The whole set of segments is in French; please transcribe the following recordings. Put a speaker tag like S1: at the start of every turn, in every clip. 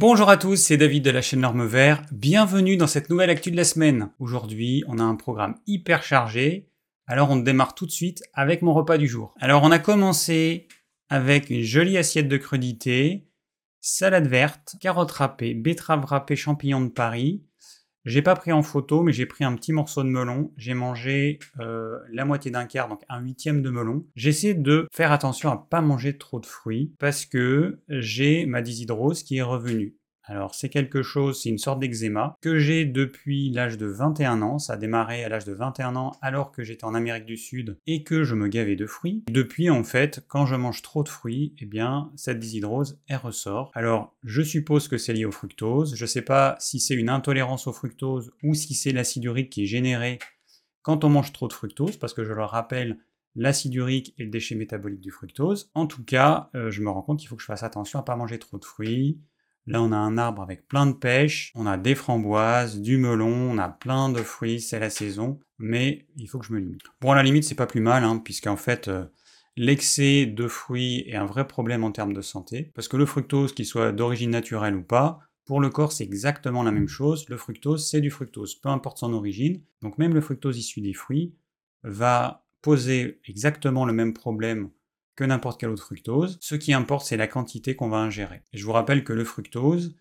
S1: Bonjour à tous, c'est David de la chaîne Norme Vert. Bienvenue dans cette nouvelle actu de la semaine. Aujourd'hui, on a un programme hyper chargé. Alors on démarre tout de suite avec mon repas du jour. Alors on a commencé avec une jolie assiette de crudité, salade verte, carottes râpées, betteraves râpées, champignons de Paris, j'ai pas pris en photo, mais j'ai pris un petit morceau de melon. J'ai mangé euh, la moitié d'un quart, donc un huitième de melon. J'essaie de faire attention à pas manger trop de fruits parce que j'ai ma dyshydrose qui est revenue. Alors c'est quelque chose, c'est une sorte d'eczéma que j'ai depuis l'âge de 21 ans. Ça a démarré à l'âge de 21 ans alors que j'étais en Amérique du Sud et que je me gavais de fruits. Depuis en fait, quand je mange trop de fruits, eh bien cette dyshydrose elle ressort. Alors je suppose que c'est lié au fructose. Je ne sais pas si c'est une intolérance au fructose ou si c'est l'acide urique qui est généré quand on mange trop de fructose parce que je le rappelle, l'acide urique est le déchet métabolique du fructose. En tout cas, euh, je me rends compte qu'il faut que je fasse attention à ne pas manger trop de fruits, Là, on a un arbre avec plein de pêches, on a des framboises, du melon, on a plein de fruits, c'est la saison, mais il faut que je me limite. Bon, à la limite, c'est pas plus mal, hein, puisqu'en fait, euh, l'excès de fruits est un vrai problème en termes de santé, parce que le fructose, qu'il soit d'origine naturelle ou pas, pour le corps, c'est exactement la même chose. Le fructose, c'est du fructose, peu importe son origine. Donc même le fructose issu des fruits va poser exactement le même problème que n'importe quel autre fructose. Ce qui importe, c'est la quantité qu'on va ingérer. Je vous rappelle que le fructose,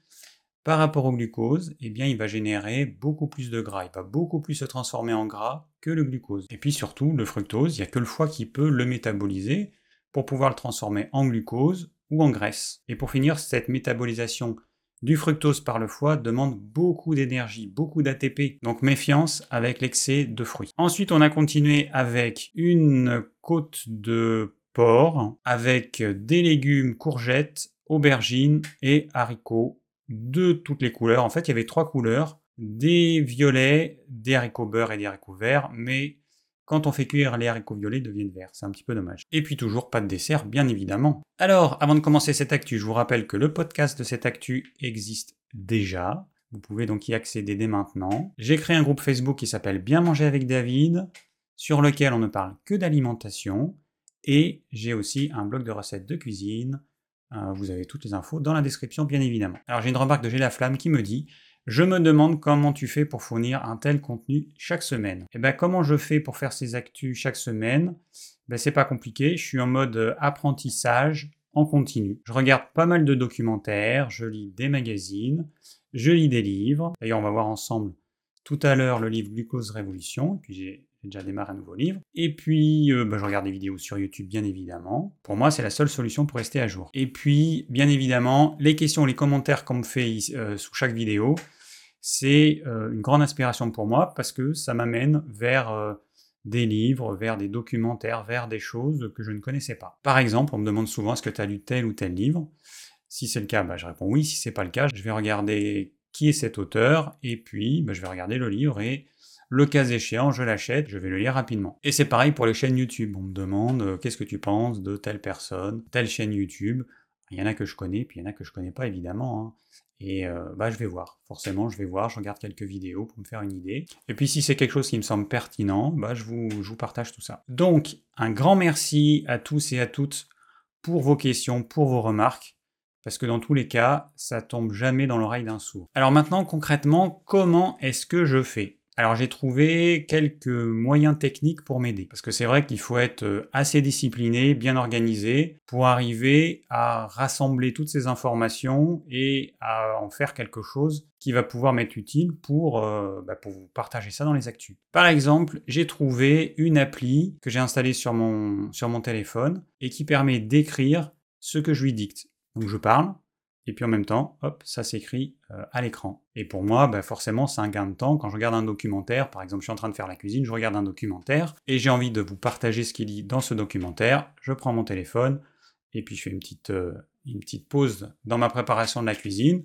S1: par rapport au glucose, eh bien, il va générer beaucoup plus de gras. Il va beaucoup plus se transformer en gras que le glucose. Et puis surtout, le fructose, il n'y a que le foie qui peut le métaboliser pour pouvoir le transformer en glucose ou en graisse. Et pour finir, cette métabolisation du fructose par le foie demande beaucoup d'énergie, beaucoup d'ATP. Donc méfiance avec l'excès de fruits. Ensuite, on a continué avec une côte de porc avec des légumes, courgettes, aubergines et haricots de toutes les couleurs. En fait, il y avait trois couleurs, des violets, des haricots beurre et des haricots verts, mais quand on fait cuire, les haricots violets deviennent verts. C'est un petit peu dommage. Et puis toujours pas de dessert, bien évidemment. Alors, avant de commencer cette actu, je vous rappelle que le podcast de cette actu existe déjà. Vous pouvez donc y accéder dès maintenant. J'ai créé un groupe Facebook qui s'appelle Bien manger avec David, sur lequel on ne parle que d'alimentation. Et j'ai aussi un blog de recettes de cuisine. Euh, vous avez toutes les infos dans la description, bien évidemment. Alors j'ai une remarque de J'ai la flamme qui me dit Je me demande comment tu fais pour fournir un tel contenu chaque semaine. Et eh bien comment je fais pour faire ces actus chaque semaine? Ben, C'est pas compliqué, je suis en mode euh, apprentissage en continu. Je regarde pas mal de documentaires, je lis des magazines, je lis des livres. D'ailleurs, on va voir ensemble tout à l'heure le livre Glucose Révolution, j'ai déjà démarré un nouveau livre. Et puis, euh, bah, je regarde des vidéos sur YouTube, bien évidemment. Pour moi, c'est la seule solution pour rester à jour. Et puis, bien évidemment, les questions, les commentaires qu'on me fait euh, sous chaque vidéo, c'est euh, une grande inspiration pour moi parce que ça m'amène vers des livres, vers des documentaires, vers des choses que je ne connaissais pas. Par exemple, on me demande souvent est-ce que tu as lu tel ou tel livre? Si c'est le cas, bah, je réponds oui. Si c'est pas le cas, je vais regarder qui est cet auteur et puis bah, je vais regarder le livre et le cas échéant, je l'achète, je vais le lire rapidement. Et c'est pareil pour les chaînes YouTube. On me demande euh, qu'est-ce que tu penses de telle personne, telle chaîne YouTube? Il y en a que je connais, puis il y en a que je connais pas évidemment. Hein. Et euh, bah, je vais voir. Forcément, je vais voir, je regarde quelques vidéos pour me faire une idée. Et puis si c'est quelque chose qui me semble pertinent, bah, je, vous, je vous partage tout ça. Donc, un grand merci à tous et à toutes pour vos questions, pour vos remarques parce que dans tous les cas, ça tombe jamais dans l'oreille d'un sourd. Alors maintenant, concrètement, comment est-ce que je fais? Alors j'ai trouvé quelques moyens techniques pour m'aider. Parce que c'est vrai qu'il faut être euh, assez discipliné, bien organisé, pour arriver à rassembler toutes ces informations et à en faire quelque chose qui va pouvoir m'être utile pour, euh, bah, pour vous partager ça dans les actus. Par exemple, j'ai trouvé une appli que j'ai installée sur mon, sur mon téléphone et qui permet d'écrire ce que je lui dicte. Donc je parle, et puis en même temps, hop, ça s'écrit euh, à l'écran. Et pour moi, bah, forcément, c'est un gain de temps. Quand je regarde un documentaire, par exemple, je suis en train de faire la cuisine, je regarde un documentaire, et j'ai envie de vous partager ce qu'il dit dans ce documentaire, je prends mon téléphone, et puis je fais une petite, euh, une petite pause dans ma préparation de la cuisine,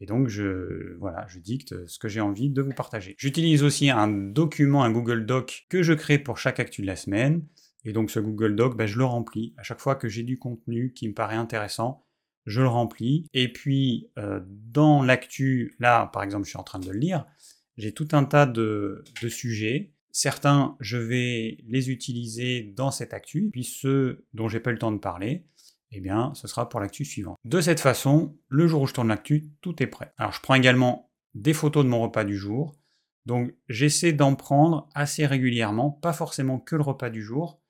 S1: et donc je, voilà, je dicte ce que j'ai envie de vous partager. J'utilise aussi un document, un Google Doc, que je crée pour chaque actu de la semaine, et donc ce Google Doc, bah, je le remplis à chaque fois que j'ai du contenu qui me paraît intéressant je le remplis. Et puis, euh, dans l'actu, là, par exemple, je suis en train de le lire, j'ai tout un tas de, sujets. Certains, je vais les utiliser dans cette actu, puis ceux dont j'ai pas eu le temps de parler, eh bien, ce sera pour l'actu suivante. De cette façon, le jour où je tourne l'actu, tout est prêt. Alors, je prends également des photos de mon repas du jour. Donc, j'essaie d'en prendre assez régulièrement, pas forcément que le repas du jour,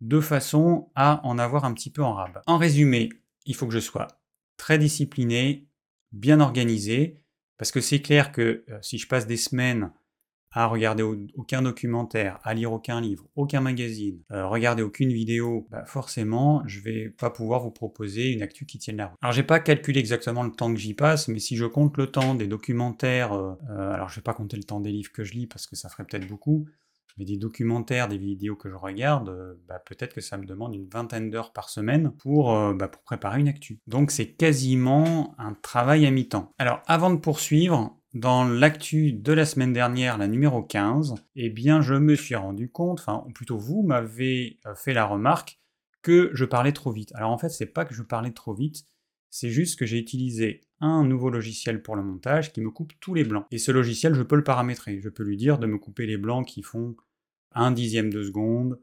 S1: de façon à en avoir un petit peu en rab. En résumé, il faut que je sois très discipliné, bien organisé, parce que c'est clair que euh, si je passe des semaines à regarder aucun documentaire, à lire aucun livre, aucun magazine, euh, regarder aucune vidéo, bah forcément, je vais pas pouvoir vous proposer une actu qui tienne la route. Alors j'ai pas calculé exactement le temps que j'y passe, mais si je compte le temps des documentaires, euh, alors je vais pas compter le temps des livres que je lis parce que ça ferait peut-être beaucoup, mais des documentaires, des vidéos que je regarde, bah, peut-être que ça me demande une vingtaine d'heures par semaine pour, bah, pour préparer une actu. Donc c'est quasiment un travail à mi-temps. Alors avant de poursuivre, dans l'actu de la semaine dernière, la numéro 15, eh bien, je me suis rendu compte, enfin, plutôt vous m'avez euh, fait la remarque que je parlais trop vite. Alors en fait, c'est pas que je parlais trop vite, c'est juste que j'ai utilisé un nouveau logiciel pour le montage qui me coupe tous les blancs. Et ce logiciel, je peux le paramétrer. Je peux lui dire de me couper les blancs qui font un dixième de seconde,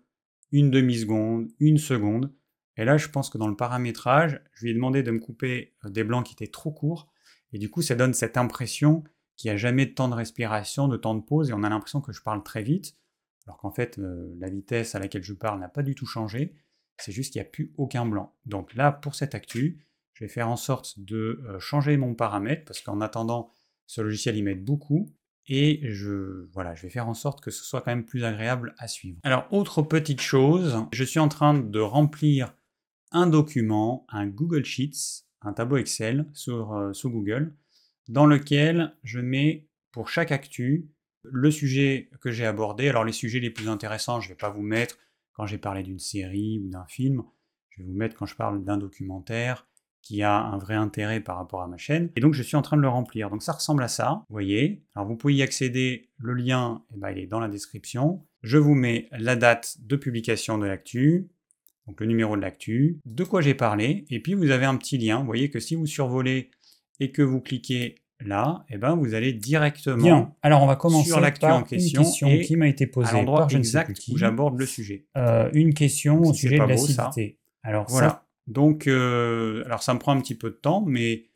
S1: une demi-seconde, une seconde. Et là, je pense que dans le paramétrage, je lui ai demandé de me couper euh, des blancs qui étaient trop courts. Et du coup, ça donne cette impression qu'il n'y a jamais de temps de respiration, de temps de pause, et on a l'impression que je parle très vite, alors qu'en fait, euh, la vitesse à laquelle je parle n'a pas du tout changé, c'est juste qu'il n'y a plus aucun blanc. Donc là, pour cette actu, je vais faire en sorte de euh, changer mon paramètre, parce qu'en attendant, ce logiciel y met beaucoup, et je, voilà, je vais faire en sorte que ce soit quand même plus agréable à suivre. Alors, autre petite chose, je suis en train de remplir un document, un Google Sheets, un tableau Excel sur, euh, sur Google, dans lequel je mets pour chaque actu le sujet que j'ai abordé. Alors les sujets les plus intéressants, je ne vais pas vous mettre quand j'ai parlé d'une série ou d'un film, je vais vous mettre quand je parle d'un documentaire qui a un vrai intérêt par rapport à ma chaîne. Et donc je suis en train de le remplir. Donc ça ressemble à ça, vous voyez. Alors vous pouvez y accéder, le lien, eh ben, il est dans la description. Je vous mets la date de publication de l'actu, donc le numéro de l'actu, de quoi j'ai parlé, et puis vous avez un petit lien. Vous voyez que si vous survolez et que vous cliquez là, eh ben vous allez directement
S2: Bien. Alors on va commencer sur l'actu en question, une qui m'a été posée à
S1: l'endroit exact où j'aborde le sujet.
S2: Euh, une question au sujet de l'acidité.
S1: Alors voilà. Donc euh, alors ça me prend un petit peu de temps, mais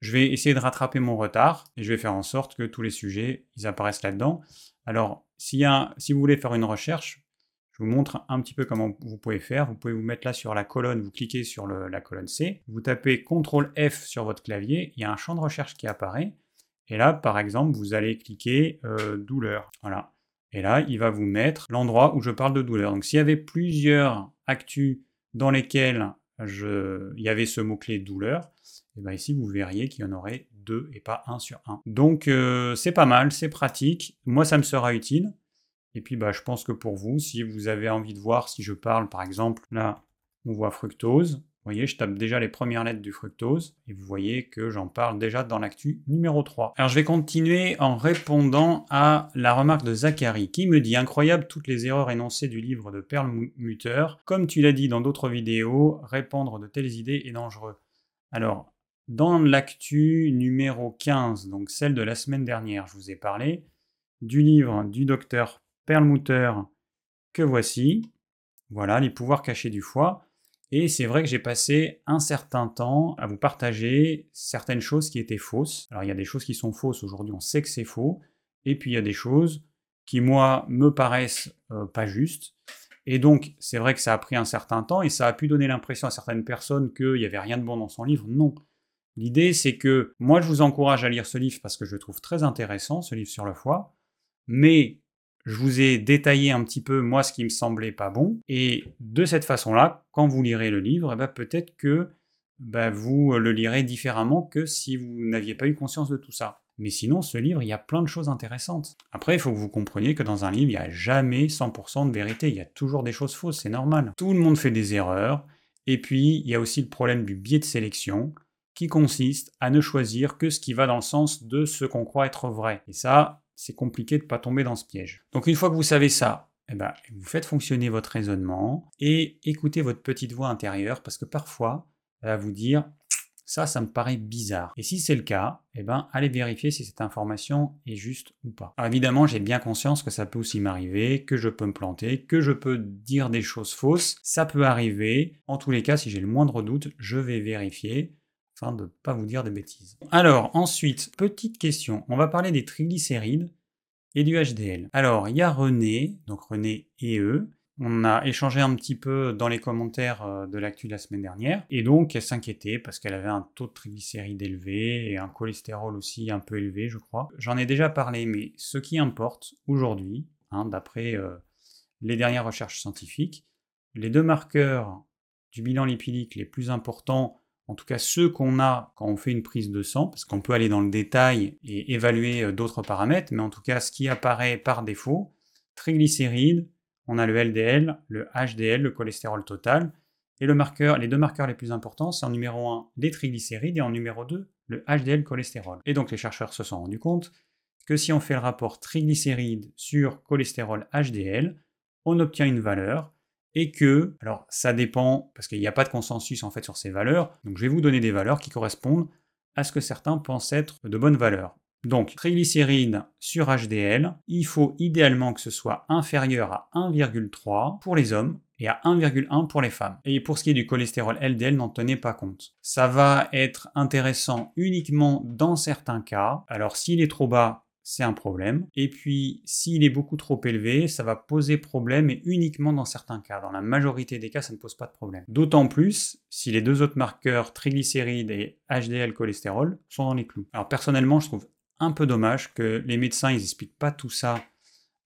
S1: je vais essayer de rattraper mon retard et je vais faire en sorte que tous les sujets ils apparaissent là-dedans. Alors y a, si vous voulez faire une recherche, je vous montre un petit peu comment vous pouvez faire. Vous pouvez vous mettre là sur la colonne, vous cliquez sur la colonne C, vous tapez CTRL F sur votre clavier, il y a un champ de recherche qui apparaît. Et là, par exemple, vous allez cliquer euh, douleur. Voilà. Et là, il va vous mettre l'endroit où je parle de douleur. Donc s'il y avait plusieurs actus dans lesquels il y avait ce mot-clé douleur, et bien ici vous verriez qu'il y en aurait deux et pas un sur un. Donc euh, c'est pas mal, c'est pratique. Moi, ça me sera utile. Et puis bah, je pense que pour vous, si vous avez envie de voir si je parle par exemple, là on voit fructose, voyez, je tape déjà les premières lettres du fructose, et vous voyez que j'en parle déjà dans l'actu numéro 3. Alors je vais continuer en répondant à la remarque de Zachary, qui me dit « Incroyable toutes les erreurs énoncées du livre de Perlmutter. Comme tu l'as dit dans d'autres vidéos, répandre de telles idées est dangereux. » Alors, dans l'actu numéro 15, donc celle de la semaine dernière, je vous ai parlé du livre du docteur perlmutter que voici. Voilà, les pouvoirs cachés du foie. Et c'est vrai que j'ai passé un certain temps à vous partager certaines choses qui étaient fausses. Alors il y a des choses qui sont fausses, aujourd'hui on sait que c'est faux. Et puis il y a des choses qui, moi, me paraissent euh, pas justes. Et donc, c'est vrai que ça a pris un certain temps et ça a pu donner l'impression à certaines personnes qu'il n'y avait rien de bon dans son livre. Non. L'idée, c'est que moi, je vous encourage à lire ce livre parce que je le trouve très intéressant, ce livre sur le foie. Mais je vous ai détaillé un petit peu, moi, ce qui me semblait pas bon. Et de cette façon-là, quand vous lirez le livre, eh ben, peut-être que bah, vous le lirez différemment que si vous n'aviez pas eu conscience de tout ça. Mais sinon, ce livre, il y a plein de choses intéressantes. Après, il faut que vous compreniez que dans un livre, il n'y a jamais 100% de vérité. Il y a toujours des choses fausses, c'est normal. Tout le monde fait des erreurs. Et puis, il y a aussi le problème du biais de sélection, qui consiste à ne choisir que ce qui va dans le sens de ce qu'on croit être vrai. Et ça, c'est compliqué de ne pas tomber dans ce piège. Donc une fois que vous savez ça, eh ben, vous faites fonctionner votre raisonnement et écoutez votre petite voix intérieure parce que parfois, elle va vous dire Ça, ça me paraît bizarre. Et si c'est le cas, eh ben, allez vérifier si cette information est juste ou pas. Alors évidemment, j'ai bien conscience que ça peut aussi m'arriver, que je peux me planter, que je peux dire des choses fausses. Ça peut arriver. En tous les cas, si j'ai le moindre doute, je vais vérifier de ne pas vous dire des bêtises. Alors ensuite, petite question. On va parler des triglycérides et du HDL. Alors, il y a René, donc René et eux, on a échangé un petit peu dans les commentaires euh, de l'actu de la semaine dernière, et donc elle s'inquiétait parce qu'elle avait un taux de triglycérides élevé et un cholestérol aussi un peu élevé, je crois. J'en ai déjà parlé, mais ce qui importe aujourd'hui, hein, d'après euh, les dernières recherches scientifiques, les deux marqueurs du bilan lipidique les plus importants, en tout cas ceux qu'on a quand on fait une prise de sang, parce qu'on peut aller dans le détail et évaluer euh, d'autres paramètres, mais en tout cas ce qui apparaît par défaut, triglycérides, on a le LDL, le HDL, le cholestérol total. Et le marqueur, les deux marqueurs les plus importants, c'est en numéro 1 les triglycérides et en numéro 2 le HDL cholestérol. Et donc les chercheurs se sont rendus compte que si on fait le rapport triglycérides sur cholestérol HDL, on obtient une valeur et que, alors ça dépend parce qu'il n'y a pas de consensus en fait sur ces valeurs, donc je vais vous donner des valeurs qui correspondent à ce que certains pensent être de bonnes valeurs. Donc, triglycérides sur HDL, il faut idéalement que ce soit inférieur à 1,3 pour les hommes et à 1,1 pour les femmes. Et pour ce qui est du cholestérol LDL, n'en tenez pas compte. Ça va être intéressant uniquement dans certains cas. Alors, s'il est trop bas, c'est un problème. Et puis, s'il est beaucoup trop élevé, ça va poser problème, et uniquement dans certains cas. Dans la majorité des cas, ça ne pose pas de problème. D'autant plus si les deux autres marqueurs, triglycérides et HDL cholestérol, sont dans les clous. Alors personnellement, je trouve un peu dommage que les médecins ils expliquent pas tout ça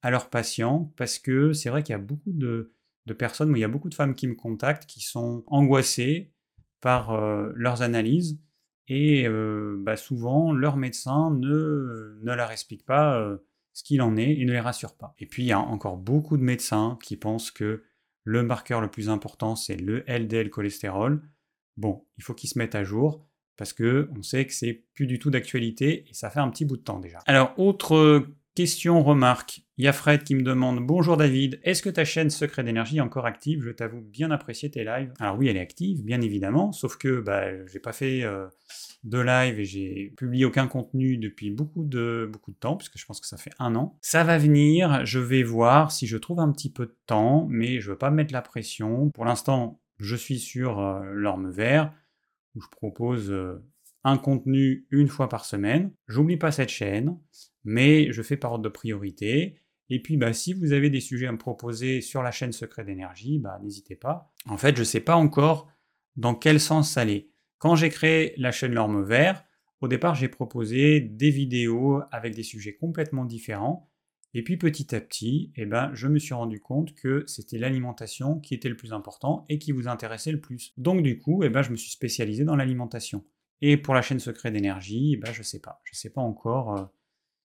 S1: à leurs patients parce que c'est vrai qu'il y a beaucoup de, personnes, mais il y a beaucoup de femmes qui me contactent qui sont angoissées par euh, leurs analyses et bah, souvent leur médecin ne, ne leur explique pas ce qu'il en est et ne les rassure pas. Et puis il y a encore beaucoup de médecins qui pensent que le marqueur le plus important c'est le LDL cholestérol. Bon, il faut qu'ils se mettent à jour parce que on sait que c'est plus du tout d'actualité et ça fait un petit bout de temps déjà. Alors autre question, remarque, il y a Fred qui me demande Bonjour David, est-ce que ta chaîne Secret d'énergie est encore active? Je t'avoue bien apprécier tes lives. Alors oui, elle est active, bien évidemment, sauf que bah, j'ai pas fait euh, de live et j'ai publié aucun contenu depuis beaucoup de, beaucoup de temps, puisque je pense que ça fait un an. Ça va venir, je vais voir si je trouve un petit peu de temps, mais je veux pas mettre la pression. Pour l'instant, je suis sur euh, l'orme vert où je propose euh, un contenu une fois par semaine. J'oublie pas cette chaîne, mais je fais par ordre de priorité. Et puis, bah, si vous avez des sujets à me proposer sur la chaîne Secret d'énergie, bah, n'hésitez pas. En fait, je ne sais pas encore dans quel sens aller. Quand j'ai créé la chaîne L'Orme Vert, au départ, j'ai proposé des vidéos avec des sujets complètement différents. Et puis petit à petit, eh ben, je me suis rendu compte que c'était l'alimentation qui était le plus important et qui vous intéressait le plus. Donc du coup, eh ben, je me suis spécialisé dans l'alimentation. Et pour la chaîne secret d'énergie, ben, je ne sais pas. Je ne sais pas encore euh,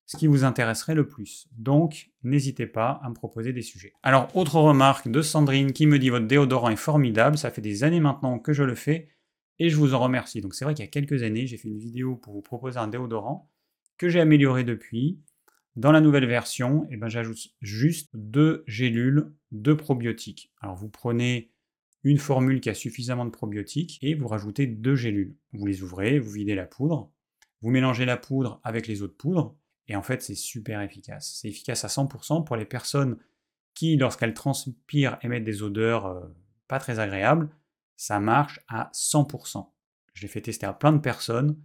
S1: ce qui vous intéresserait le plus. Donc, n'hésitez pas à me proposer des sujets. Alors, autre remarque de Sandrine qui me dit votre déodorant est formidable. Ça fait des années maintenant que je le fais et je vous en remercie. Donc c'est vrai qu'il y a quelques années, j'ai fait une vidéo pour vous proposer un déodorant que j'ai amélioré depuis. Dans la nouvelle version, eh ben, j'ajoute juste deux gélules de probiotiques. Alors vous prenez une formule qui a suffisamment de probiotiques et vous rajoutez deux gélules. Vous les ouvrez, vous videz la poudre, vous mélangez la poudre avec les autres poudres et en fait c'est super efficace. C'est efficace à 100% pour les personnes qui, lorsqu'elles transpirent, émettent des odeurs euh, pas très agréables. Ça marche à 100%. Je l'ai fait tester à plein de personnes.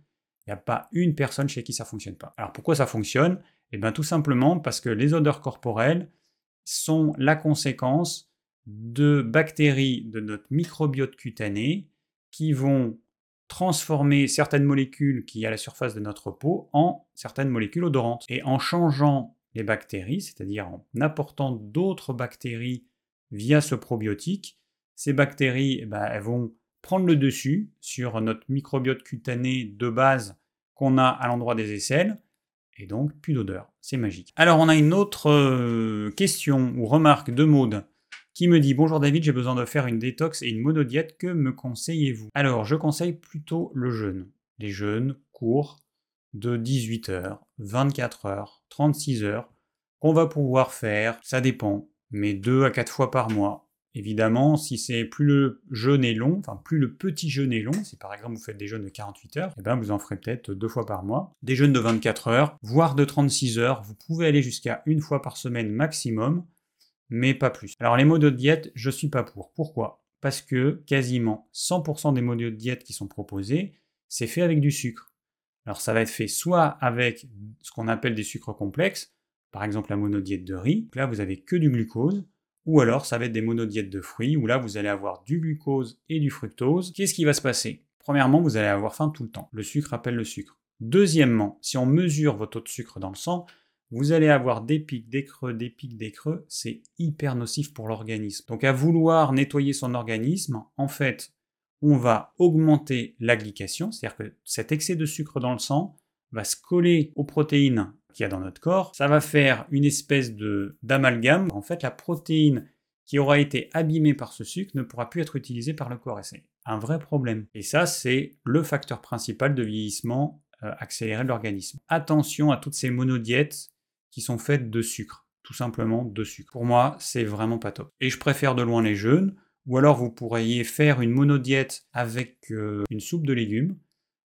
S1: Il n'y a pas une personne chez qui ça ne fonctionne pas. Alors pourquoi ça fonctionne? Eh bien tout simplement parce que les odeurs corporelles sont la conséquence de bactéries de notre microbiote cutané qui vont transformer certaines molécules qui à la surface de notre peau en certaines molécules odorantes. Et en changeant les bactéries, c'est-à-dire en apportant d'autres bactéries via ce probiotique, ces bactéries eh ben, vont prendre le dessus sur notre microbiote cutané de base qu'on a à l'endroit des aisselles et donc plus d'odeur. C'est magique. Alors on a une autre euh, question ou remarque de Maude qui me dit Bonjour David, j'ai besoin de faire une détox et une monodiète, que me conseillez-vous? Alors je conseille plutôt le jeûne. Les jeûnes courts de 18 heures, 24 heures, 36 heures, qu'on va pouvoir faire, ça dépend, mais 2 à 4 fois par mois. Évidemment, si c'est plus le jeûne est long, enfin plus le petit jeûne est long, si par exemple vous faites des jeûnes de 48 heures, eh ben vous en ferez peut-être deux fois par mois. Des jeûnes de 24 heures, voire de 36 heures, vous pouvez aller jusqu'à une fois par semaine maximum, mais pas plus. Alors les modes de diète, je suis pas pour. Pourquoi? Parce que quasiment 100% des modes de diète qui sont proposés, c'est fait avec du sucre. Alors ça va être fait soit avec ce qu'on appelle des sucres complexes, par exemple la monodiète de riz, là vous avez que du glucose, ou alors ça va être des monodiètes de fruits, où là vous allez avoir du glucose et du fructose. Qu'est-ce qui va se passer? Premièrement, vous allez avoir faim tout le temps. Le sucre appelle le sucre. Deuxièmement, si on mesure votre taux de sucre dans le sang, vous allez avoir des pics, des creux, des pics, des creux. C'est hyper nocif pour l'organisme. Donc à vouloir nettoyer son organisme, en fait, on va augmenter la glycation, c'est-à-dire que cet excès de sucre dans le sang va se coller aux protéines qu'il y a dans notre corps, ça va faire une espèce de d'amalgame. En fait, la protéine qui aura été abîmée par ce sucre ne pourra plus être utilisée par le corps et c'est un vrai problème. Et ça, c'est le facteur principal de vieillissement euh, accéléré de l'organisme. Attention à toutes ces monodiètes qui sont faites de sucre, tout simplement de sucre. Pour moi, c'est vraiment pas top. Et je préfère de loin les jeûnes, ou alors vous pourriez faire une monodiète avec euh, une soupe de légumes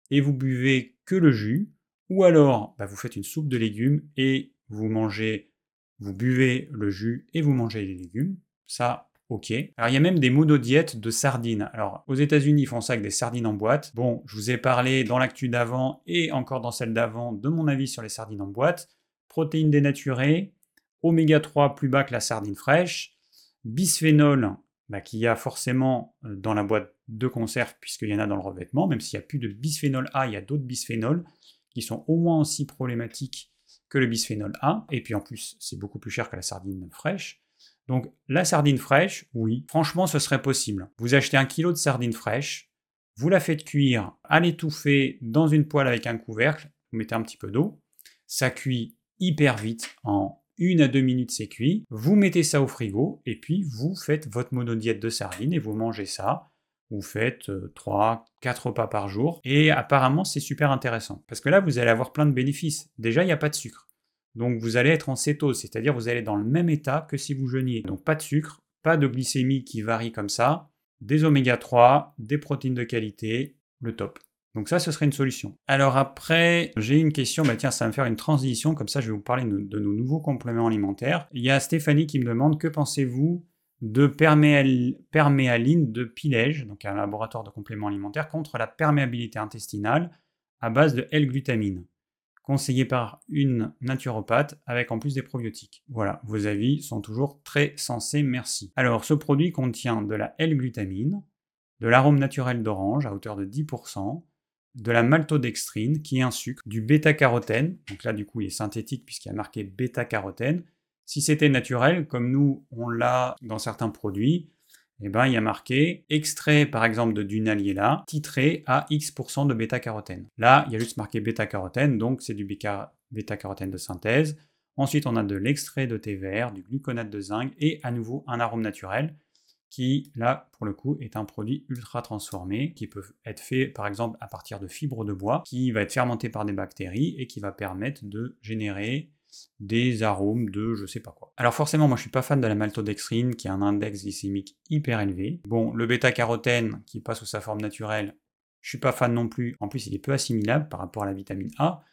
S1: et vous buvez que le jus, ou alors, bah, vous faites une soupe de légumes et vous mangez, vous buvez le jus et vous mangez les légumes. Ça, ok. Alors il y a même des monodiètes de sardines. Alors aux États-Unis, ils font ça avec des sardines en boîte. Bon, je vous ai parlé dans l'actu d'avant et encore dans celle d'avant de mon avis sur les sardines en boîte. Protéines dénaturées, oméga 3 plus bas que la sardine fraîche, bisphénol bah, qu'il y a forcément euh, dans la boîte de conserve puisqu'il y en a dans le revêtement, même s'il n'y a plus de bisphénol A, il y a d'autres bisphénols qui sont au moins aussi problématiques que le bisphénol A, et puis en plus c'est beaucoup plus cher que la sardine fraîche. Donc la sardine fraîche, oui, franchement ce serait possible. Vous achetez un kilo de sardine fraîche, vous la faites cuire à l'étouffer dans une poêle avec un couvercle, vous mettez un petit peu d'eau, ça cuit hyper vite, en une à deux minutes c'est cuit, vous mettez ça au frigo, et puis vous faites votre monodiète de sardine et vous mangez ça vous faites 3, euh, 4 repas par jour. Et apparemment, c'est super intéressant. Parce que là, vous allez avoir plein de bénéfices. Déjà, il n'y a pas de sucre. Donc, vous allez être en cétose, c'est-à-dire vous allez dans le même état que si vous jeûniez. Donc, pas de sucre, pas de glycémie qui varie comme ça, des oméga 3, des protéines de qualité, le top. Donc ça, ce serait une solution. Alors après, j'ai une question, bah tiens, ça va me faire une transition, comme ça je vais vous parler de, nos nouveaux compléments alimentaires. Il y a Stéphanie qui me demande, que pensez-vous de perméaline de Pilège, donc un laboratoire de compléments alimentaires, contre la perméabilité intestinale à base de L-glutamine, conseillé par une naturopathe avec en plus des probiotiques. Voilà, vos avis sont toujours très sensés, merci. Alors, ce produit contient de la L-glutamine, de l'arôme naturel d'orange à hauteur de 10%, de la maltodextrine, qui est un sucre, du bêta-carotène, donc là du coup il est synthétique puisqu'il y a marqué bêta-carotène, si c'était naturel, comme nous on l'a dans certains produits, eh ben, il y a marqué extrait par exemple de Dunaliella, titré à X% de bêta-carotène. Là, il y a juste marqué bêta-carotène, donc c'est du bêta-carotène de synthèse. Ensuite, on a de l'extrait de thé vert, du gluconate de zinc et à nouveau un arôme naturel qui, là, pour le coup, est un produit ultra transformé qui peut être fait, par exemple, à partir de fibres de bois, qui va être fermenté par des bactéries et qui va permettre de générer des arômes de je sais pas quoi. Alors forcément, moi je suis pas fan de la maltodextrine qui a un index glycémique hyper élevé. Bon, le bêta-carotène qui passe sous sa forme naturelle, je suis pas fan non plus. En plus, il est peu assimilable par rapport à la vitamine A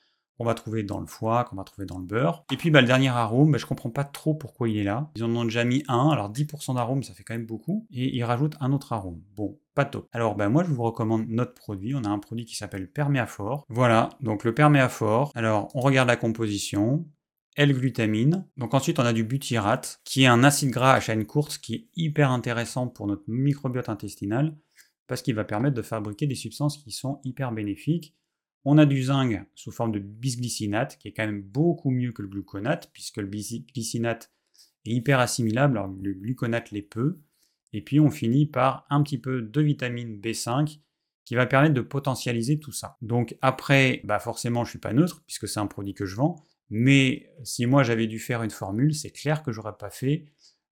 S1: qu'on va trouver dans le foie, qu'on va trouver dans le beurre. Et puis bah, le dernier arôme, bah, je comprends pas trop pourquoi il est là. Ils en ont déjà mis un, alors 10% d'arôme, ça fait quand même beaucoup. Et ils rajoutent un autre arôme. Bon, pas top. Alors bah, moi je vous recommande notre produit. On a un produit qui s'appelle Perméaphore. Voilà, donc le Perméaphore. Alors on regarde la composition. L-glutamine. Donc ensuite, on a du butyrate, qui est un acide gras à chaîne courte qui est hyper intéressant pour notre microbiote intestinal, parce qu'il va permettre de fabriquer des substances qui sont hyper bénéfiques. On a du zinc sous forme de bisglycinate, qui est quand même beaucoup mieux que le gluconate, puisque le bisglycinate est hyper assimilable, alors le gluconate l'est peu. Et puis on finit par un petit peu de vitamine B5, qui va permettre de potentialiser tout ça. Donc après, bah forcément, je ne suis pas neutre, puisque c'est un produit que je vends, mais si moi j'avais dû faire une formule, c'est clair que j'aurais pas fait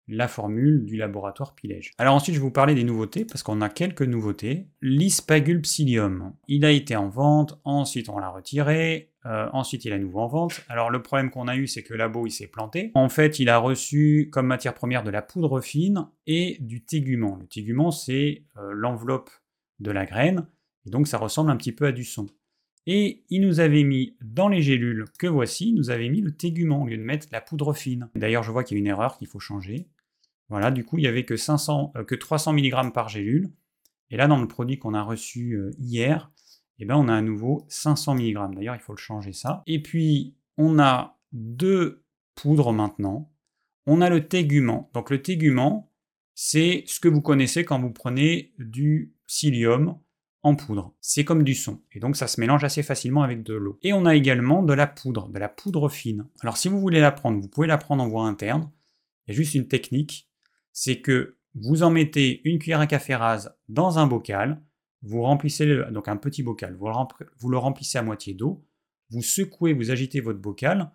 S1: la formule du laboratoire Pilège. Alors ensuite, je vais vous parler des nouveautés, parce qu'on a quelques nouveautés. L'ispagul psyllium, il a été en vente, ensuite on l'a retiré, euh, ensuite il est à nouveau en vente. Alors le problème qu'on a eu, c'est que le labo, il s'est planté. En fait, il a reçu comme matière première de la poudre fine et du tégument. Le tégument, c'est euh, l'enveloppe de la graine, et donc ça ressemble un petit peu à du son. Et il nous avait mis dans les gélules que voici, il nous avait mis le tégument au lieu de mettre la poudre fine. D'ailleurs, je vois qu'il y a une erreur qu'il faut changer. Voilà, du coup, il n'y avait que, 500, euh, que 300 mg par gélule. Et là, dans le produit qu'on a reçu euh, hier, eh ben, on a à nouveau 500 mg. D'ailleurs, il faut le changer ça. Et puis, on a deux poudres maintenant. On a le tégument. Donc, le tégument, c'est ce que vous connaissez quand vous prenez du psyllium en poudre. C'est comme du son. Et donc, ça se mélange assez facilement avec de l'eau. Et on a également de la poudre, de la poudre fine. Alors, si vous voulez la prendre, vous pouvez la prendre en voie interne. Il y a juste une technique c'est que vous en mettez une cuillère à café rase dans un bocal, vous remplissez donc un petit bocal, vous le, remplissez à moitié d'eau, vous secouez, vous agitez votre bocal,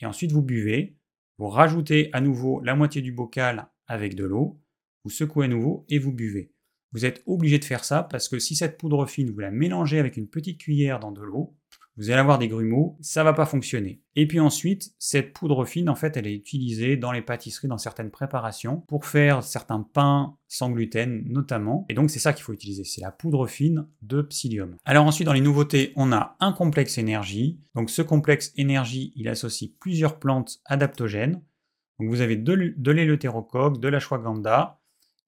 S1: et ensuite vous buvez, vous rajoutez à nouveau la moitié du bocal avec de l'eau, vous secouez à nouveau et vous buvez. Vous êtes obligé de faire ça parce que si cette poudre fine, vous la mélangez avec une petite cuillère dans de l'eau, vous allez avoir des grumeaux, ça va pas fonctionner. Et puis ensuite, cette poudre fine, en fait, elle est utilisée dans les pâtisseries, dans certaines préparations, pour faire certains pains sans gluten notamment. Et donc c'est ça qu'il faut utiliser, c'est la poudre fine de psyllium. Alors ensuite, dans les nouveautés, on a un complexe énergie. Donc ce complexe énergie, il associe plusieurs plantes adaptogènes. Donc vous avez de, de de l'ashwagandha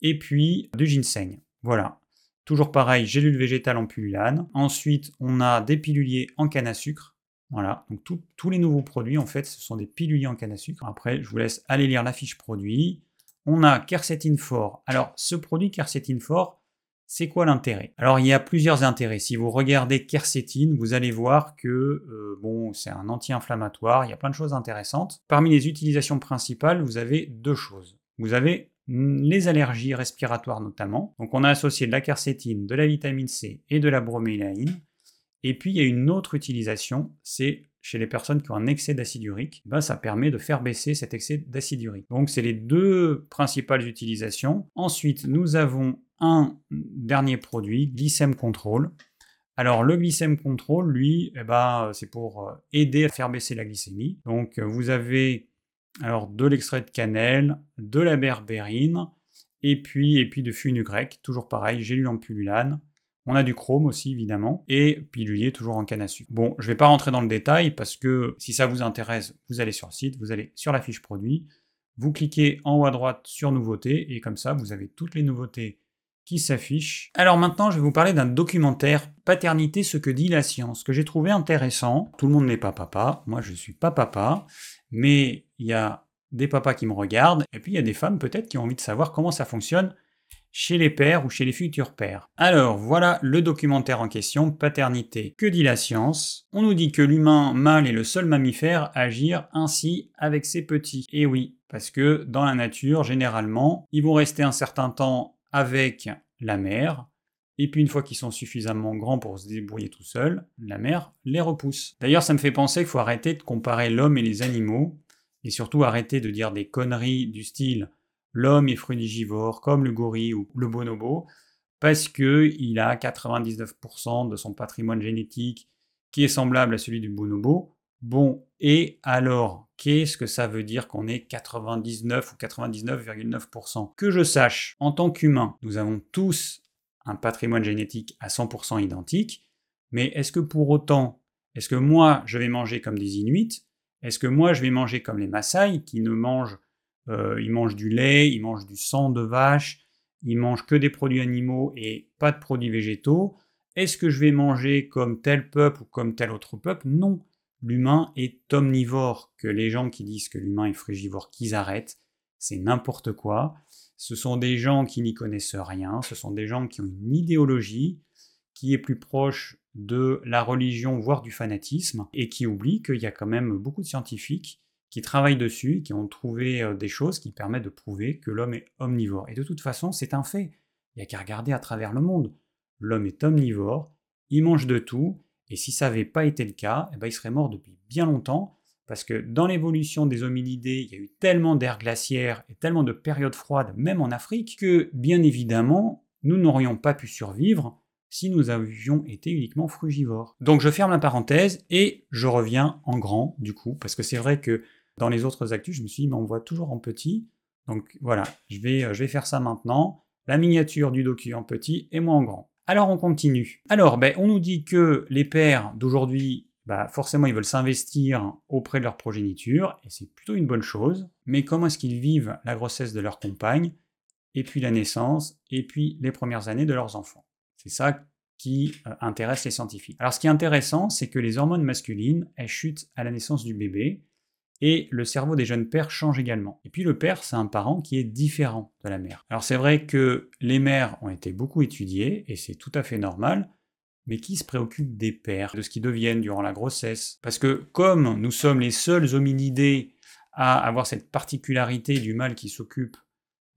S1: et puis du ginseng. Voilà. Toujours pareil, gélule végétale en pullulane. Ensuite, on a des piluliers en canne à sucre. Voilà, donc tous les nouveaux produits, en fait, ce sont des piluliers en canne à sucre. Après, je vous laisse aller lire la fiche produit. On a quercétine fort. Alors, ce produit quercétine fort, c'est quoi l'intérêt? Alors, il y a plusieurs intérêts. Si vous regardez quercétine, vous allez voir que euh, bon, c'est un anti-inflammatoire. Il y a plein de choses intéressantes. Parmi les utilisations principales, vous avez deux choses. Vous avez les allergies respiratoires notamment. Donc on a associé de la quercétine, de la vitamine C et de la bromélaïne. Et puis il y a une autre utilisation, c'est chez les personnes qui ont un excès d'acide urique, ben, ça permet de faire baisser cet excès d'acide urique. Donc c'est les deux principales utilisations. Ensuite, nous avons un dernier produit, Glycem Control. Alors le Glycem Control, lui, eh ben, c'est pour euh, aider à faire baisser la glycémie. Donc vous avez alors de l'extrait de cannelle, de la berbérine, et puis, et puis de fenugrec, toujours pareil, gélule en pullulane. On a du chrome aussi, évidemment, et pilulier toujours en canne à sucre. Bon, je ne vais pas rentrer dans le détail parce que si ça vous intéresse, vous allez sur le site, vous allez sur la fiche produit, vous cliquez en haut à droite sur nouveautés, et comme ça, vous avez toutes les nouveautés qui s'affichent. Alors maintenant, je vais vous parler d'un documentaire Paternité, ce que dit la science, que j'ai trouvé intéressant. Tout le monde n'est pas papa, moi je ne suis pas papa, mais il y a des papas qui me regardent, et puis il y a des femmes peut-être qui ont envie de savoir comment ça fonctionne chez les pères ou chez les futurs pères. Alors voilà le documentaire en question, Paternité. Que dit la science? On nous dit que l'humain mâle est le seul mammifère à agir ainsi avec ses petits. Et oui, parce que dans la nature, généralement, ils vont rester un certain temps avec la mère, et puis une fois qu'ils sont suffisamment grands pour se débrouiller tout seuls, la mère les repousse. D'ailleurs, ça me fait penser qu'il faut arrêter de comparer l'homme et les animaux, et surtout arrêter de dire des conneries du style l'homme est frugivore comme le gorille ou le bonobo, parce qu'il a 99% de son patrimoine génétique qui est semblable à celui du bonobo. Bon, et alors, qu'est-ce que ça veut dire qu'on est 99 ou 99,9% Que je sache, en tant qu'humain, nous avons tous un patrimoine génétique à 100% identique, mais est-ce que pour autant, est-ce que moi je vais manger comme des Inuits Est-ce que moi je vais manger comme les Maasai qui ne mangent, euh, ils mangent du lait, ils mangent du sang de vache, ils mangent que des produits animaux et pas de produits végétaux Est-ce que je vais manger comme tel peuple ou comme tel autre peuple? Non. L'humain est omnivore. Que les gens qui disent que l'humain est frugivore, qu'ils arrêtent, c'est n'importe quoi. Ce sont des gens qui n'y connaissent rien, ce sont des gens qui ont une idéologie qui est plus proche de la religion, voire du fanatisme, et qui oublient qu'il y a quand même beaucoup de scientifiques qui travaillent dessus, qui ont trouvé euh, des choses qui permettent de prouver que l'homme est omnivore. Et de toute façon, c'est un fait. Il n'y a qu'à regarder à travers le monde. L'homme est omnivore, il mange de tout, et si ça n'avait pas été le cas, eh ben, il serait mort depuis bien longtemps, parce que dans l'évolution des hominidés, il y a eu tellement d'ères glaciaires et tellement de périodes froides, même en Afrique, que bien évidemment, nous n'aurions pas pu survivre si nous avions été uniquement frugivores. Donc je ferme la parenthèse et je reviens en grand, du coup, parce que c'est vrai que dans les autres actus, je me suis dit, mais on voit toujours en petit. Donc voilà, je vais, euh, je vais faire ça maintenant. La miniature du docu en petit et moi en grand. Alors on continue. Alors, ben, on nous dit que les pères d'aujourd'hui bah forcément ils veulent s'investir auprès de leur progéniture, et c'est plutôt une bonne chose, mais comment est-ce qu'ils vivent la grossesse de leur compagne, et puis la naissance, et puis les premières années de leurs enfants? C'est ça qui euh, intéresse les scientifiques. Alors ce qui est intéressant, c'est que les hormones masculines, elles chutent à la naissance du bébé, et le cerveau des jeunes pères change également. Et puis le père, c'est un parent qui est différent de la mère. Alors c'est vrai que les mères ont été beaucoup étudiées, et c'est tout à fait normal, mais qui se préoccupe des pères, de ce qu'ils deviennent durant la grossesse? Parce que comme nous sommes les seuls hominidés à avoir cette particularité du mâle qui s'occupe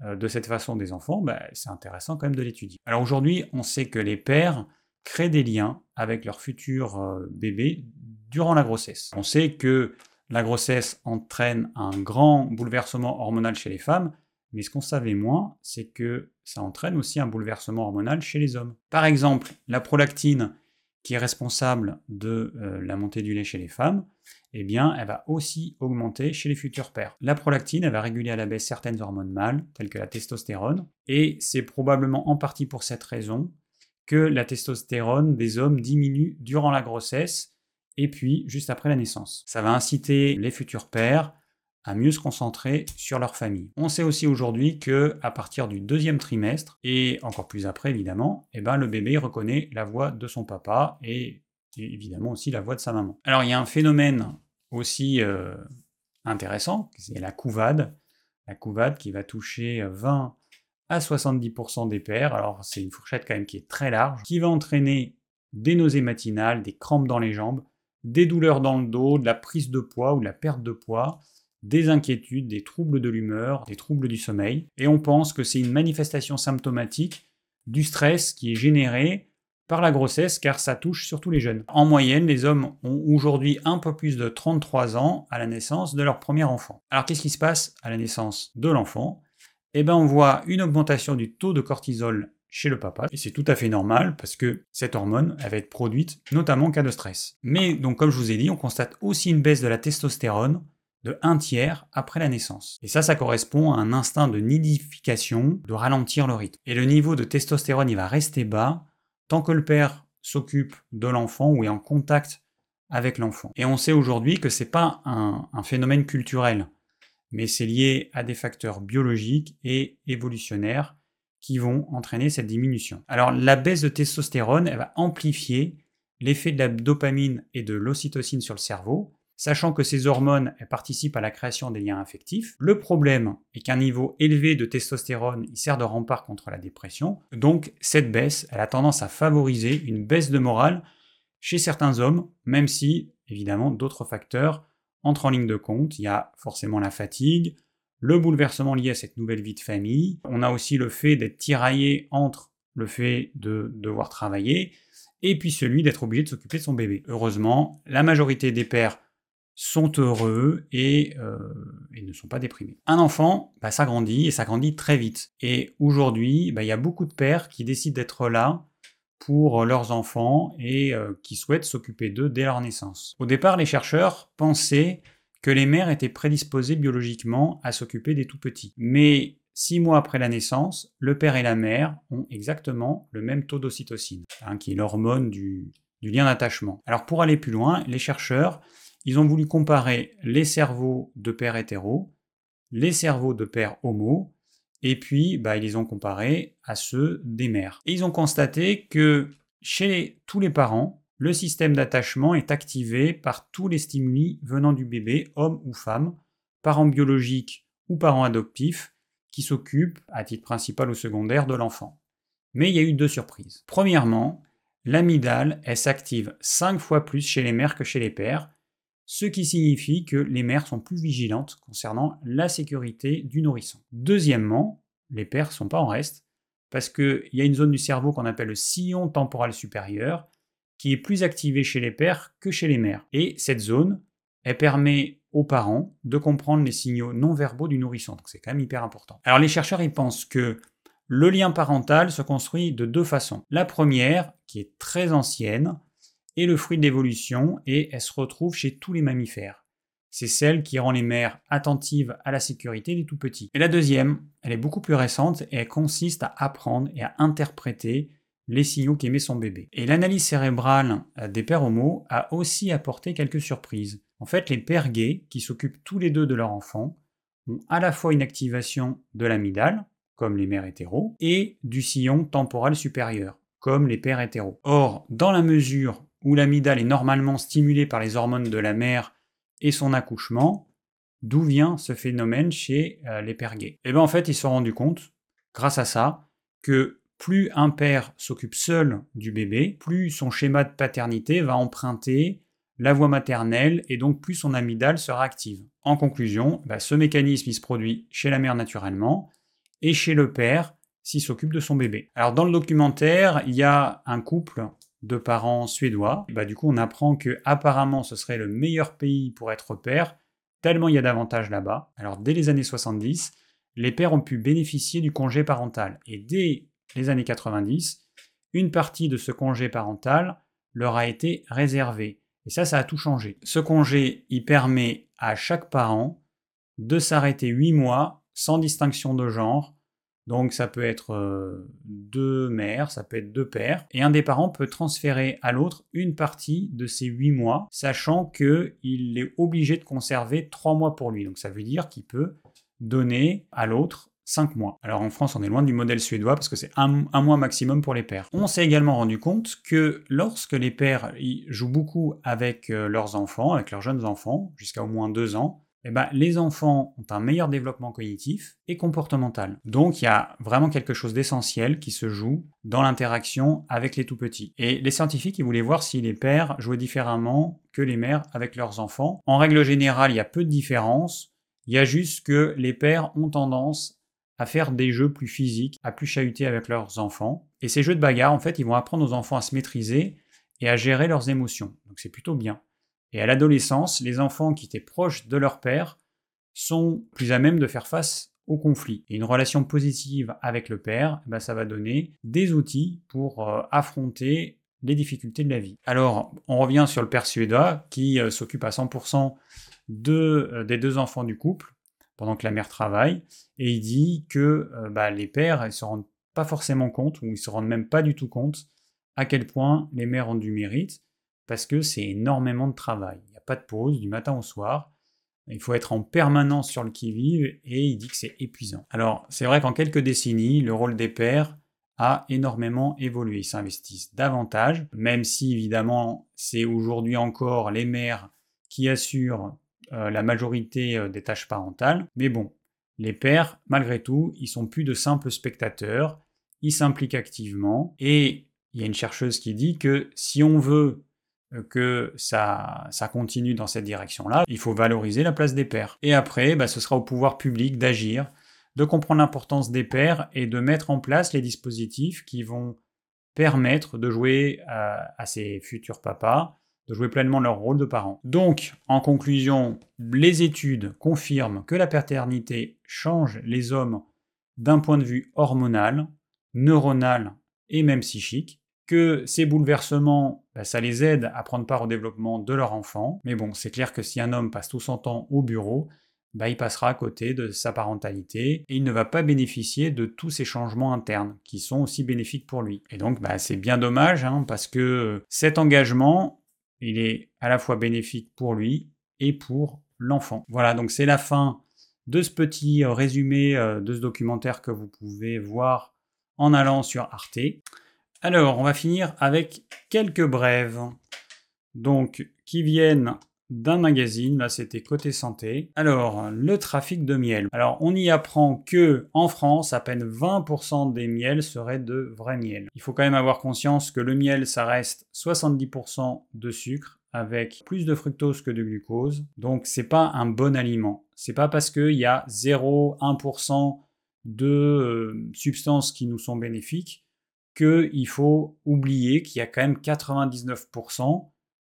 S1: de cette façon des enfants, bah, c'est intéressant quand même de l'étudier. Alors aujourd'hui, on sait que les pères créent des liens avec leur futur euh, bébé durant la grossesse. On sait que la grossesse entraîne un grand bouleversement hormonal chez les femmes, mais ce qu'on savait moins, c'est que ça entraîne aussi un bouleversement hormonal chez les hommes. Par exemple, la prolactine, qui est responsable de euh, la montée du lait chez les femmes, eh bien, elle va aussi augmenter chez les futurs pères. La prolactine, va réguler à la baisse certaines hormones mâles, telles que la testostérone, et c'est probablement en partie pour cette raison que la testostérone des hommes diminue durant la grossesse et puis juste après la naissance. Ça va inciter les futurs pères à mieux se concentrer sur leur famille. On sait aussi aujourd'hui que à partir du deuxième trimestre et encore plus après évidemment, eh ben, le bébé reconnaît la voix de son papa et, évidemment aussi la voix de sa maman. Alors il y a un phénomène aussi euh, intéressant, c'est la couvade. La couvade qui va toucher 20 à 70% des pères. Alors c'est une fourchette quand même qui est très large, qui va entraîner des nausées matinales, des crampes dans les jambes, des douleurs dans le dos, de la prise de poids ou de la perte de poids, des inquiétudes, des troubles de l'humeur, des troubles du sommeil, et on pense que c'est une manifestation symptomatique du stress qui est généré par la grossesse car ça touche surtout les jeunes. En moyenne, les hommes ont aujourd'hui un peu plus de 33 ans à la naissance de leur premier enfant. Alors qu'est-ce qui se passe à la naissance de l'enfant? Eh bien on voit une augmentation du taux de cortisol chez le papa, et c'est tout à fait normal parce que cette hormone elle va être produite notamment en cas de stress. Mais donc comme je vous ai dit, on constate aussi une baisse de la testostérone de un tiers après la naissance. Et ça, ça correspond à un instinct de nidification, de ralentir le rythme. Et le niveau de testostérone, il va rester bas tant que le père s'occupe de l'enfant ou est en contact avec l'enfant. Et on sait aujourd'hui que c'est pas un, un phénomène culturel, mais c'est lié à des facteurs biologiques et évolutionnaires qui vont entraîner cette diminution. Alors la baisse de testostérone, elle va amplifier l'effet de la dopamine et de l'ocytocine sur le cerveau, sachant que ces hormones participent à la création des liens affectifs. Le problème est qu'un niveau élevé de testostérone il sert de rempart contre la dépression. Donc cette baisse, elle a tendance à favoriser une baisse de morale chez certains hommes, même si évidemment d'autres facteurs entrent en ligne de compte. Il y a forcément la fatigue, le bouleversement lié à cette nouvelle vie de famille. On a aussi le fait d'être tiraillé entre le fait de devoir travailler et puis celui d'être obligé de s'occuper de son bébé. Heureusement, la majorité des pères sont heureux euh, et, ne sont pas déprimés. Un enfant, bah, ça grandit et ça grandit très vite. Et aujourd'hui, bah, il y a beaucoup de pères qui décident d'être là pour leurs enfants et euh, qui souhaitent s'occuper d'eux dès leur naissance. Au départ, les chercheurs pensaient que les mères étaient prédisposées biologiquement à s'occuper des tout petits. Mais six mois après la naissance, le père et la mère ont exactement le même taux d'ocytocine, hein, qui est l'hormone du lien d'attachement. Alors pour aller plus loin, les chercheurs ils ont voulu comparer les cerveaux de pères hétéros, les cerveaux de pères homo, et puis bah, ils les ont comparés à ceux des mères. Et ils ont constaté que chez tous les parents, le système d'attachement est activé par tous les stimuli venant du bébé, homme ou femme, parents biologiques ou parents adoptifs, qui s'occupent, à titre principal ou secondaire, de l'enfant. Mais il y a eu deux surprises. Premièrement, l'amygdale, elle s'active 5 fois plus chez les mères que chez les pères, ce qui signifie que les mères sont plus vigilantes concernant la sécurité du nourrisson. Deuxièmement, les pères sont pas en reste, parce qu'il y a une zone du cerveau qu'on appelle le sillon temporal supérieur, qui est plus activée chez les pères que chez les mères. Et cette zone, elle permet aux parents de comprendre les signaux non verbaux du nourrisson. Donc c'est quand même hyper important. Alors les chercheurs ils pensent que le lien parental se construit de deux façons. La première, qui est très ancienne, est le fruit d'évolution et elle se retrouve chez tous les mammifères. C'est celle qui rend les mères attentives à la sécurité des tout petits. Et la deuxième, elle est beaucoup plus récente et elle consiste à apprendre et à interpréter les signaux qu'émet son bébé. Et l'analyse cérébrale euh, des pères homo a aussi apporté quelques surprises. En fait, les pères gays, qui s'occupent tous les deux de leur enfant, ont à la fois une activation de l'amygdale, comme les mères hétéros, et du sillon temporal supérieur, comme les pères hétéros. Or, dans la mesure où l'amygdale est normalement stimulée par les hormones de la mère et son accouchement, d'où vient ce phénomène chez euh, les pères gays Eh bien en fait, ils se sont rendus compte, grâce à ça, que plus un père s'occupe seul du bébé, plus son schéma de paternité va emprunter la voie maternelle et donc plus son amygdale sera active. En conclusion, bah, ce mécanisme se produit chez la mère naturellement et chez le père s'il s'occupe de son bébé. Alors dans le documentaire, il y a un couple de parents suédois. Bah, du coup, on apprend que apparemment ce serait le meilleur pays pour être père, tellement il y a d'avantages là-bas. Alors dès les années 70, les pères ont pu bénéficier du congé parental. Et dès les années 90, une partie de ce congé parental leur a été réservée. Et ça, ça a tout changé. Ce congé, il permet à chaque parent de s'arrêter 8 mois sans distinction de genre. Donc ça peut être euh, deux mères, ça peut être deux pères, et un des parents peut transférer à l'autre une partie de ces 8 mois, sachant qu'il est obligé de conserver 3 mois pour lui. Donc ça veut dire qu'il peut donner à l'autre 5 mois. Alors en France, on est loin du modèle suédois parce que c'est un, mois maximum pour les pères. On s'est également rendu compte que lorsque les pères jouent beaucoup avec euh, leurs enfants, avec leurs jeunes enfants, jusqu'à au moins 2 ans, eh ben, les enfants ont un meilleur développement cognitif et comportemental. Donc il y a vraiment quelque chose d'essentiel qui se joue dans l'interaction avec les tout petits. Et les scientifiques, ils voulaient voir si les pères jouaient différemment que les mères avec leurs enfants. En règle générale, il y a peu de différence. Il y a juste que les pères ont tendance à faire des jeux plus physiques, à plus chahuter avec leurs enfants. Et ces jeux de bagarre, en fait, ils vont apprendre aux enfants à se maîtriser et à gérer leurs émotions. Donc c'est plutôt bien. Et à l'adolescence, les enfants qui étaient proches de leur père sont plus à même de faire face au conflit. Et une relation positive avec le père, eh ben, ça va donner des outils pour euh, affronter les difficultés de la vie. Alors, on revient sur le père suédois qui euh, s'occupe à 100% de, euh, des deux enfants du couple pendant que la mère travaille, et il dit que bah, les pères ne se rendent pas forcément compte, ou ils se rendent même pas du tout compte, à quel point les mères ont du mérite, parce que c'est énormément de travail. Il n'y a pas de pause du matin au soir. Il faut être en permanence sur le qui-vive et il dit que c'est épuisant. Alors, c'est vrai qu'en quelques décennies, le rôle des pères a énormément évolué. Ils s'investissent davantage, même si évidemment c'est aujourd'hui encore les mères qui assurent euh, la majorité euh, des tâches parentales. Mais bon, les pères, malgré tout, ils sont plus de simples spectateurs, ils s'impliquent activement. Et il y a une chercheuse qui dit que si on veut que ça, ça continue dans cette direction-là, il faut valoriser la place des pères. Et après, bah, ce sera au pouvoir public d'agir, de comprendre l'importance des pères et de mettre en place les dispositifs qui vont permettre de jouer à ces futurs papas de jouer pleinement leur rôle de parents. Donc, en conclusion, les études confirment que la paternité change les hommes d'un point de vue hormonal, neuronal et même psychique, que ces bouleversements, bah, ça les aide à prendre part au développement de leur enfant. Mais bon, c'est clair que si un homme passe tout son temps au bureau, bah, il passera à côté de sa parentalité et il ne va pas bénéficier de tous ces changements internes qui sont aussi bénéfiques pour lui. Et donc, bah, c'est bien dommage hein, parce que cet engagement, il est à la fois bénéfique pour lui et pour l'enfant. Voilà, donc c'est la fin de ce petit résumé euh, de ce documentaire que vous pouvez voir en allant sur Arte. Alors, on va finir avec quelques brèves, donc qui viennent d'un magazine, là c'était côté santé. Alors, le trafic de miel. Alors, on y apprend que en France, à peine 20% des miels seraient de vrai miel. Il faut quand même avoir conscience que le miel, ça reste 70% de sucre avec plus de fructose que de glucose. Donc, c'est pas un bon aliment. C'est pas parce qu'il y a 0,1% de euh, substances qui nous sont bénéfiques qu'il faut oublier qu'il y a quand même 99%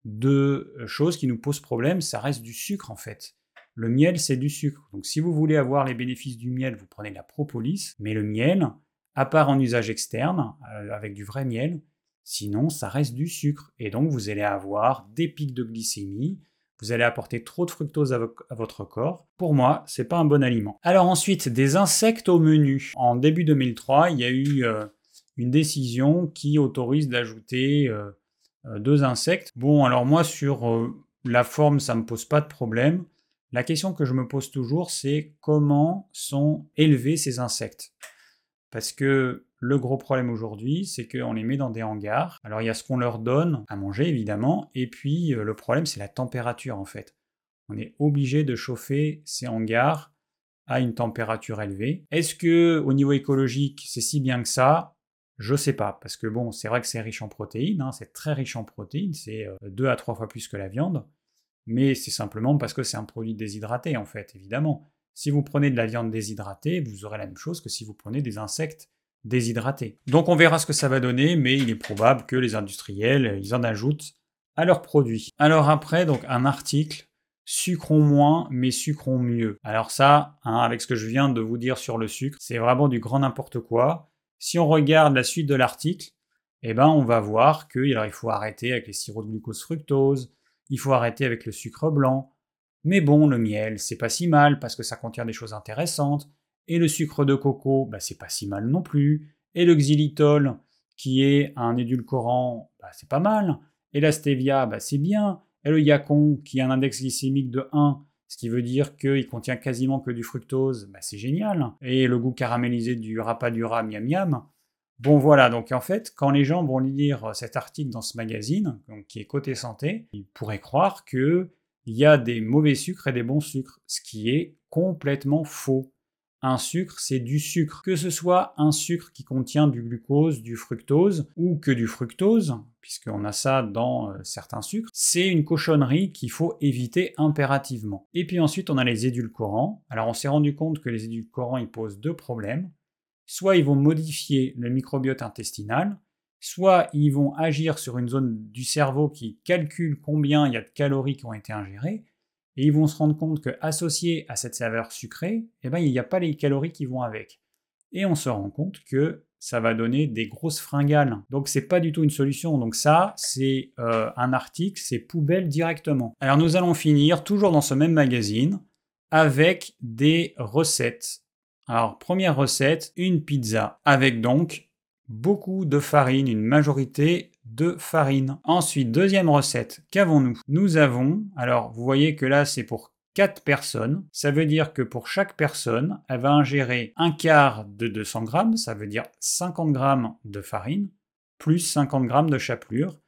S1: de choses qui nous posent problème, ça reste du sucre en fait. Le miel, c'est du sucre. Donc si vous voulez avoir les bénéfices du miel, vous prenez la propolis. Mais le miel, à part en usage externe, euh, avec du vrai miel, sinon ça reste du sucre. Et donc vous allez avoir des pics de glycémie, vous allez apporter trop de fructose à, votre corps. Pour moi, c'est pas un bon aliment. Alors ensuite, des insectes au menu. En début 2003, il y a eu euh, une décision qui autorise d'ajouter euh, euh, deux insectes. Bon, alors moi sur la forme, ça me pose pas de problème. La question que je me pose toujours, c'est comment sont élevés ces insectes? Parce que le gros problème aujourd'hui, c'est qu'on les met dans des hangars. Alors il y a ce qu'on leur donne à manger évidemment, et puis euh, le problème c'est la température en fait. On est obligé de chauffer ces hangars à une température élevée. Est-ce que au niveau écologique c'est si bien que ça? Je sais pas, parce que bon, c'est vrai que c'est riche en protéines, hein, c'est très riche en protéines, c'est euh, deux à trois fois plus que la viande, mais c'est simplement parce que c'est un produit déshydraté en fait, évidemment. Si vous prenez de la viande déshydratée, vous aurez la même chose que si vous prenez des insectes déshydraté. Donc on verra ce que ça va donner, mais il est probable que les industriels, ils en ajoutent à leurs produits. Alors après, donc un article, sucrons moins, mais sucrons mieux. Alors ça, hein, avec ce que je viens de vous dire sur le sucre, c'est vraiment du grand n'importe quoi. Si on regarde la suite de l'article, eh ben on va voir qu'il il faut arrêter avec les sirops de glucose fructose, il faut arrêter avec le sucre blanc. Mais bon, le miel, c'est pas si mal parce que ça contient des choses intéressantes. Et le sucre de coco, bah, c'est pas si mal non plus. Et le xylitol, qui est un édulcorant, bah, c'est pas mal. Et la stevia, bah, c'est bien. Et le yacon, qui a un index glycémique de 1, ce qui veut dire qu'il contient quasiment que du fructose, bah, c'est génial. Et le goût caramélisé du rapadura miam miam. Bon voilà, donc en fait, quand les gens vont lire cet article dans ce magazine, qui est côté santé, ils pourraient croire qu'il y a des mauvais sucres et des bons sucres, ce qui est complètement faux. Un sucre, c'est du sucre. Que ce soit un sucre qui contient du glucose, du fructose, ou que du fructose, puisqu'on a ça dans euh, certains sucres, c'est une cochonnerie qu'il faut éviter impérativement. Et puis ensuite, on a les édulcorants. Alors on s'est rendu compte que les édulcorants, ils posent deux problèmes. Soit ils vont modifier le microbiote intestinal, soit ils vont agir sur une zone du cerveau qui calcule combien il y a de calories qui ont été ingérées, et ils vont se rendre compte qu'associé à cette saveur sucrée, eh ben, il n'y a pas les calories qui vont avec. Et on se rend compte que ça va donner des grosses fringales. Donc c'est pas du tout une solution. Donc ça, c'est euh, un article, c'est poubelle directement. Alors nous allons finir toujours dans ce même magazine avec des recettes. Alors première recette, une pizza avec donc beaucoup de farine, une majorité de farine. Ensuite, deuxième recette, qu'avons-nous? Nous avons, alors vous voyez que là c'est pour 4 personnes, ça veut dire que pour chaque personne, elle va ingérer un quart de 200 grammes, ça veut dire 50 grammes de farine, plus 50 grammes de chapelure,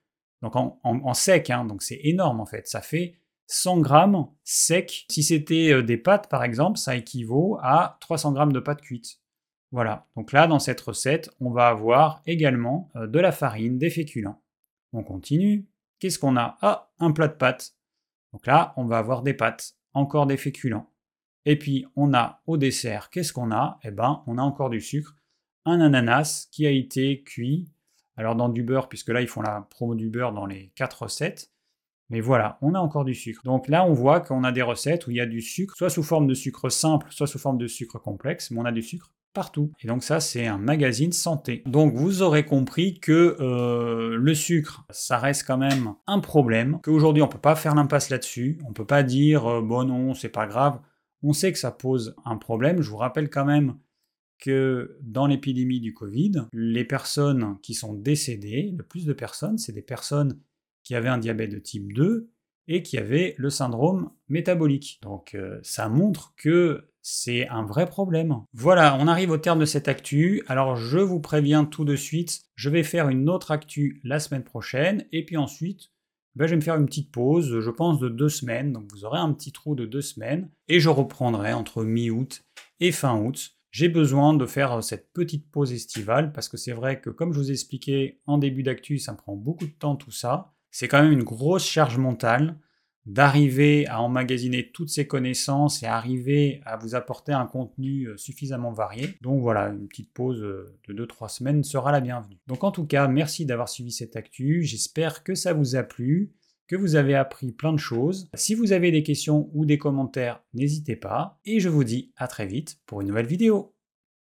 S1: donc en, sec, hein, donc c'est énorme en fait, ça fait 100 grammes sec. Si c'était euh, des pâtes par exemple, ça équivaut à 300 grammes de pâtes cuites. Voilà, donc là dans cette recette, on va avoir également euh, de la farine, des féculents. On continue. Qu'est-ce qu'on a? Ah, un plat de pâtes. Donc là, on va avoir des pâtes, encore des féculents. Et puis on a au dessert, qu'est-ce qu'on a? Eh ben, on a encore du sucre, un ananas qui a été cuit. Alors dans du beurre, puisque là ils font la promo du beurre dans les quatre recettes. Mais voilà, on a encore du sucre. Donc là, on voit qu'on a des recettes où il y a du sucre, soit sous forme de sucre simple, soit sous forme de sucre complexe, mais on a du sucre partout. Et donc ça, c'est un magazine santé. Donc vous aurez compris que euh, le sucre, ça reste quand même un problème, qu'aujourd'hui on peut pas faire l'impasse là-dessus, on peut pas dire euh, bon non, c'est pas grave. On sait que ça pose un problème. Je vous rappelle quand même que dans l'épidémie du Covid, les personnes qui sont décédées, le plus de personnes, c'est des personnes qui avaient un diabète de type 2 et qui avaient le syndrome métabolique. Donc euh, ça montre que c'est un vrai problème. Voilà, on arrive au terme de cette actu. Alors je vous préviens tout de suite, je vais faire une autre actu la semaine prochaine, et puis ensuite, ben, je vais me faire une petite pause, je pense de deux semaines, donc vous aurez un petit trou de deux semaines, et je reprendrai entre mi-août et fin août. J'ai besoin de faire cette petite pause estivale, parce que c'est vrai que comme je vous ai expliqué en début d'actu, ça me prend beaucoup de temps tout ça. C'est quand même une grosse charge mentale d'arriver à emmagasiner toutes ces connaissances et arriver à vous apporter un contenu euh, suffisamment varié. Donc voilà, une petite pause euh, de 2-3 semaines sera la bienvenue. Donc en tout cas, merci d'avoir suivi cette actu, j'espère que ça vous a plu, que vous avez appris plein de choses. Si vous avez des questions ou des commentaires, n'hésitez pas. Et je vous dis à très vite pour une nouvelle vidéo.